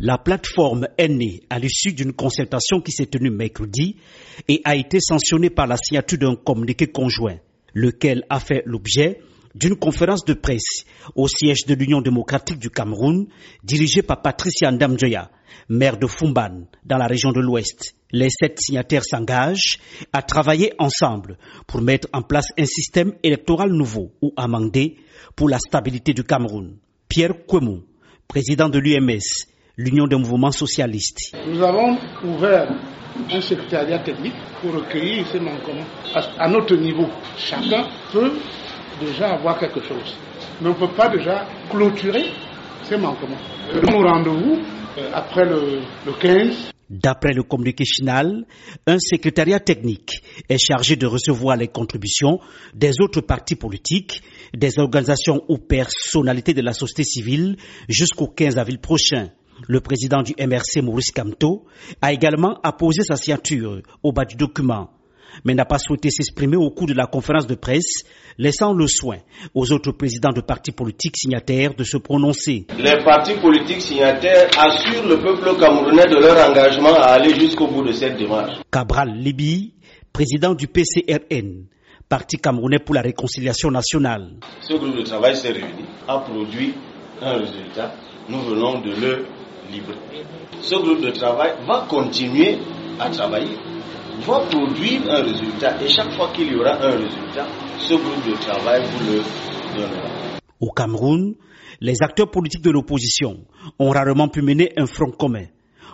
La plateforme est née à l'issue d'une consultation qui s'est tenue mercredi et a été sanctionnée par la signature d'un communiqué conjoint, lequel a fait l'objet d'une conférence de presse au siège de l'Union démocratique du Cameroun, dirigée par Patricia Ndamjoya, maire de Fumban, dans la région de l'Ouest. Les sept signataires s'engagent à travailler ensemble pour mettre en place un système électoral nouveau ou amendé pour la stabilité du Cameroun. Pierre Kwemou, président de l'UMS, l'Union des mouvements socialistes. Nous avons ouvert un secrétariat technique pour recueillir ces manquements à notre niveau. Chacun peut déjà avoir quelque chose. Mais on ne peut pas déjà clôturer ces manquements. Nous rendez-vous euh, après le, le 15 D'après le communiqué final, un secrétariat technique est chargé de recevoir les contributions des autres partis politiques, des organisations ou personnalités de la société civile jusqu'au 15 avril prochain. Le président du MRC, Maurice Kamto, a également apposé sa signature au bas du document mais n'a pas souhaité s'exprimer au cours de la conférence de presse, laissant le soin aux autres présidents de partis politiques signataires de se prononcer. Les partis politiques signataires assurent le peuple camerounais de leur engagement à aller jusqu'au bout de cette démarche. Cabral Libi, président du PCRN, Parti camerounais pour la réconciliation nationale. Ce groupe de travail s'est réuni, a produit un résultat. Nous venons de le livrer. Ce groupe de travail va continuer à travailler va produire un résultat et chaque fois qu'il y aura un résultat, ce groupe de travail vous le donnera. Au Cameroun, les acteurs politiques de l'opposition ont rarement pu mener un front commun.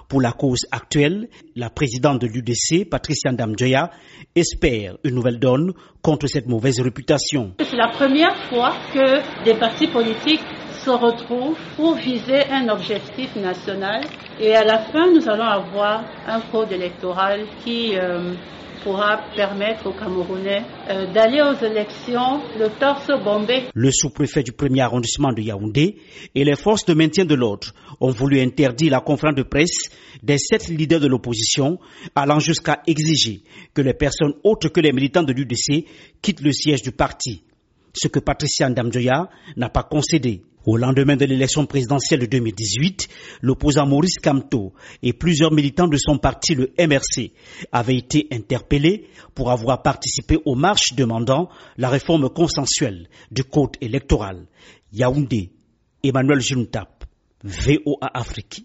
Pour la cause actuelle, la présidente de l'UDC, Patricia Ndamjoya, espère une nouvelle donne contre cette mauvaise réputation. C'est la première fois que des partis politiques se retrouvent pour viser un objectif national et à la fin nous allons avoir un code électoral qui euh, pourra permettre aux Camerounais euh, d'aller aux élections le torse bombé. Le sous-préfet du premier arrondissement de Yaoundé et les forces de maintien de l'ordre ont voulu interdire la conférence de presse des sept leaders de l'opposition, allant jusqu'à exiger que les personnes autres que les militants de l'UDC quittent le siège du parti, ce que Patricia Ndamjoya n'a pas concédé. Au lendemain de l'élection présidentielle de 2018, l'opposant Maurice Kamto et plusieurs militants de son parti, le MRC, avaient été interpellés pour avoir participé aux marches demandant la réforme consensuelle du code électoral. Yaoundé, Emmanuel Juntap, VOA Afrique.